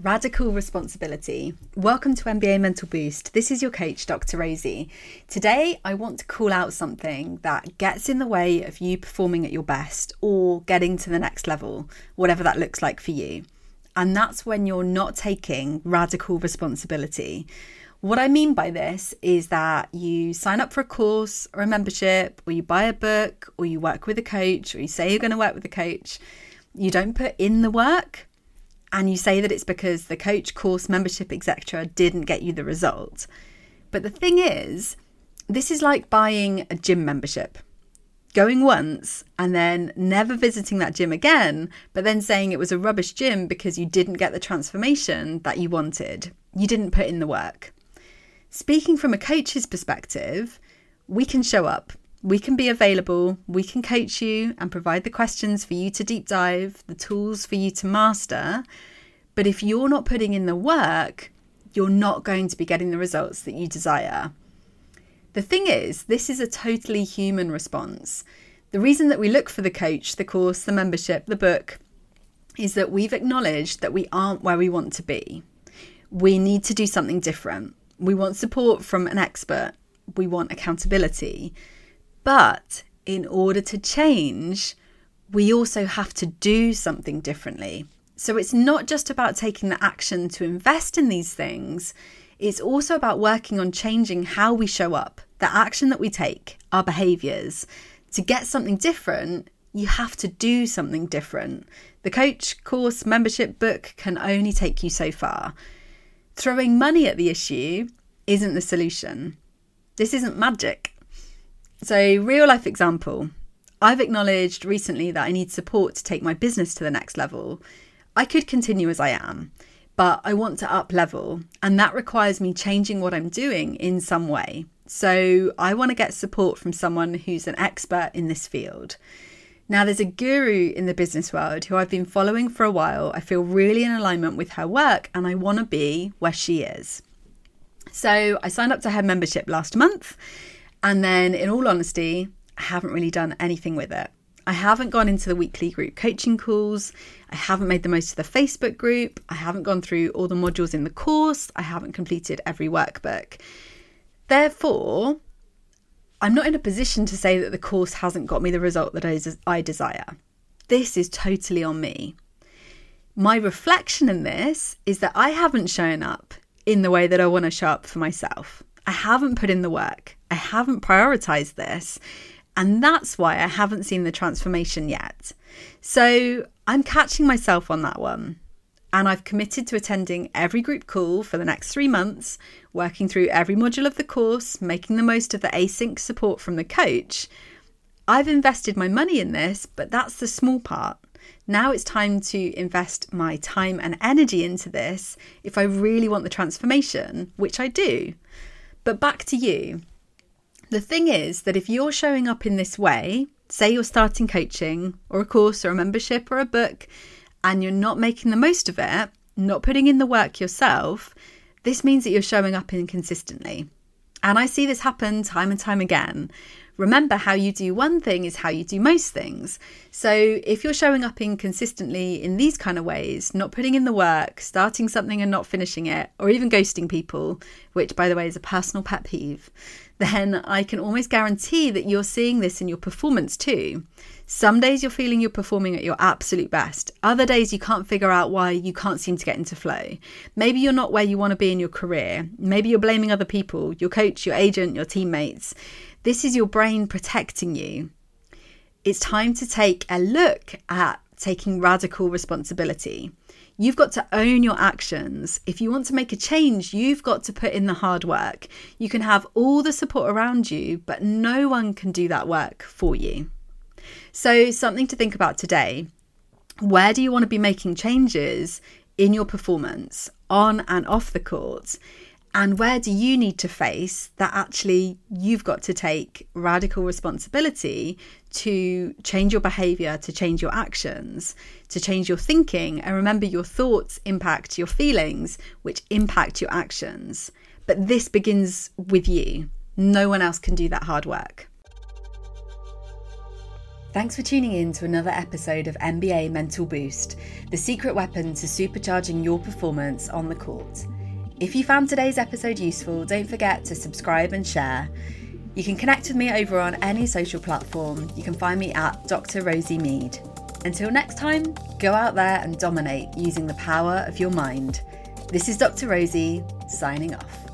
Radical responsibility. Welcome to NBA Mental Boost. This is your coach, Dr. Rosie. Today, I want to call out something that gets in the way of you performing at your best or getting to the next level, whatever that looks like for you. And that's when you're not taking radical responsibility. What I mean by this is that you sign up for a course or a membership, or you buy a book, or you work with a coach, or you say you're going to work with a coach. You don't put in the work and you say that it's because the coach, course, membership, etc., didn't get you the result. But the thing is, this is like buying a gym membership, going once and then never visiting that gym again, but then saying it was a rubbish gym because you didn't get the transformation that you wanted. You didn't put in the work. Speaking from a coach's perspective, we can show up we can be available, we can coach you and provide the questions for you to deep dive, the tools for you to master. But if you're not putting in the work, you're not going to be getting the results that you desire. The thing is, this is a totally human response. The reason that we look for the coach, the course, the membership, the book, is that we've acknowledged that we aren't where we want to be. We need to do something different. We want support from an expert. We want accountability. But in order to change, we also have to do something differently. So it's not just about taking the action to invest in these things, it's also about working on changing how we show up, the action that we take, our behaviors. To get something different, you have to do something different. The coach, course, membership book can only take you so far. Throwing money at the issue isn't the solution. This isn't magic. So, real life example I've acknowledged recently that I need support to take my business to the next level. I could continue as I am, but I want to up level, and that requires me changing what I'm doing in some way. So, I want to get support from someone who's an expert in this field. Now, there's a guru in the business world who I've been following for a while. I feel really in alignment with her work and I want to be where she is. So, I signed up to her membership last month and then, in all honesty, I haven't really done anything with it. I haven't gone into the weekly group coaching calls. I haven't made the most of the Facebook group. I haven't gone through all the modules in the course. I haven't completed every workbook. Therefore, I'm not in a position to say that the course hasn't got me the result that I desire. This is totally on me. My reflection in this is that I haven't shown up in the way that I want to show up for myself. I haven't put in the work. I haven't prioritized this. And that's why I haven't seen the transformation yet. So I'm catching myself on that one. And I've committed to attending every group call for the next three months, working through every module of the course, making the most of the async support from the coach. I've invested my money in this, but that's the small part. Now it's time to invest my time and energy into this if I really want the transformation, which I do. But back to you. The thing is that if you're showing up in this way, say you're starting coaching or a course or a membership or a book, and you're not making the most of it, not putting in the work yourself, this means that you're showing up inconsistently. And I see this happen time and time again. Remember, how you do one thing is how you do most things. So, if you're showing up inconsistently in these kind of ways, not putting in the work, starting something and not finishing it, or even ghosting people, which, by the way, is a personal pet peeve, then I can almost guarantee that you're seeing this in your performance too. Some days you're feeling you're performing at your absolute best. Other days you can't figure out why you can't seem to get into flow. Maybe you're not where you want to be in your career. Maybe you're blaming other people, your coach, your agent, your teammates. This is your brain protecting you. It's time to take a look at taking radical responsibility. You've got to own your actions. If you want to make a change, you've got to put in the hard work. You can have all the support around you, but no one can do that work for you. So, something to think about today. Where do you want to be making changes in your performance on and off the court? And where do you need to face that actually you've got to take radical responsibility to change your behavior, to change your actions, to change your thinking? And remember, your thoughts impact your feelings, which impact your actions. But this begins with you. No one else can do that hard work. Thanks for tuning in to another episode of NBA Mental Boost, the secret weapon to supercharging your performance on the court. If you found today's episode useful, don't forget to subscribe and share. You can connect with me over on any social platform. You can find me at Dr. Rosie Mead. Until next time, go out there and dominate using the power of your mind. This is Dr. Rosie, signing off.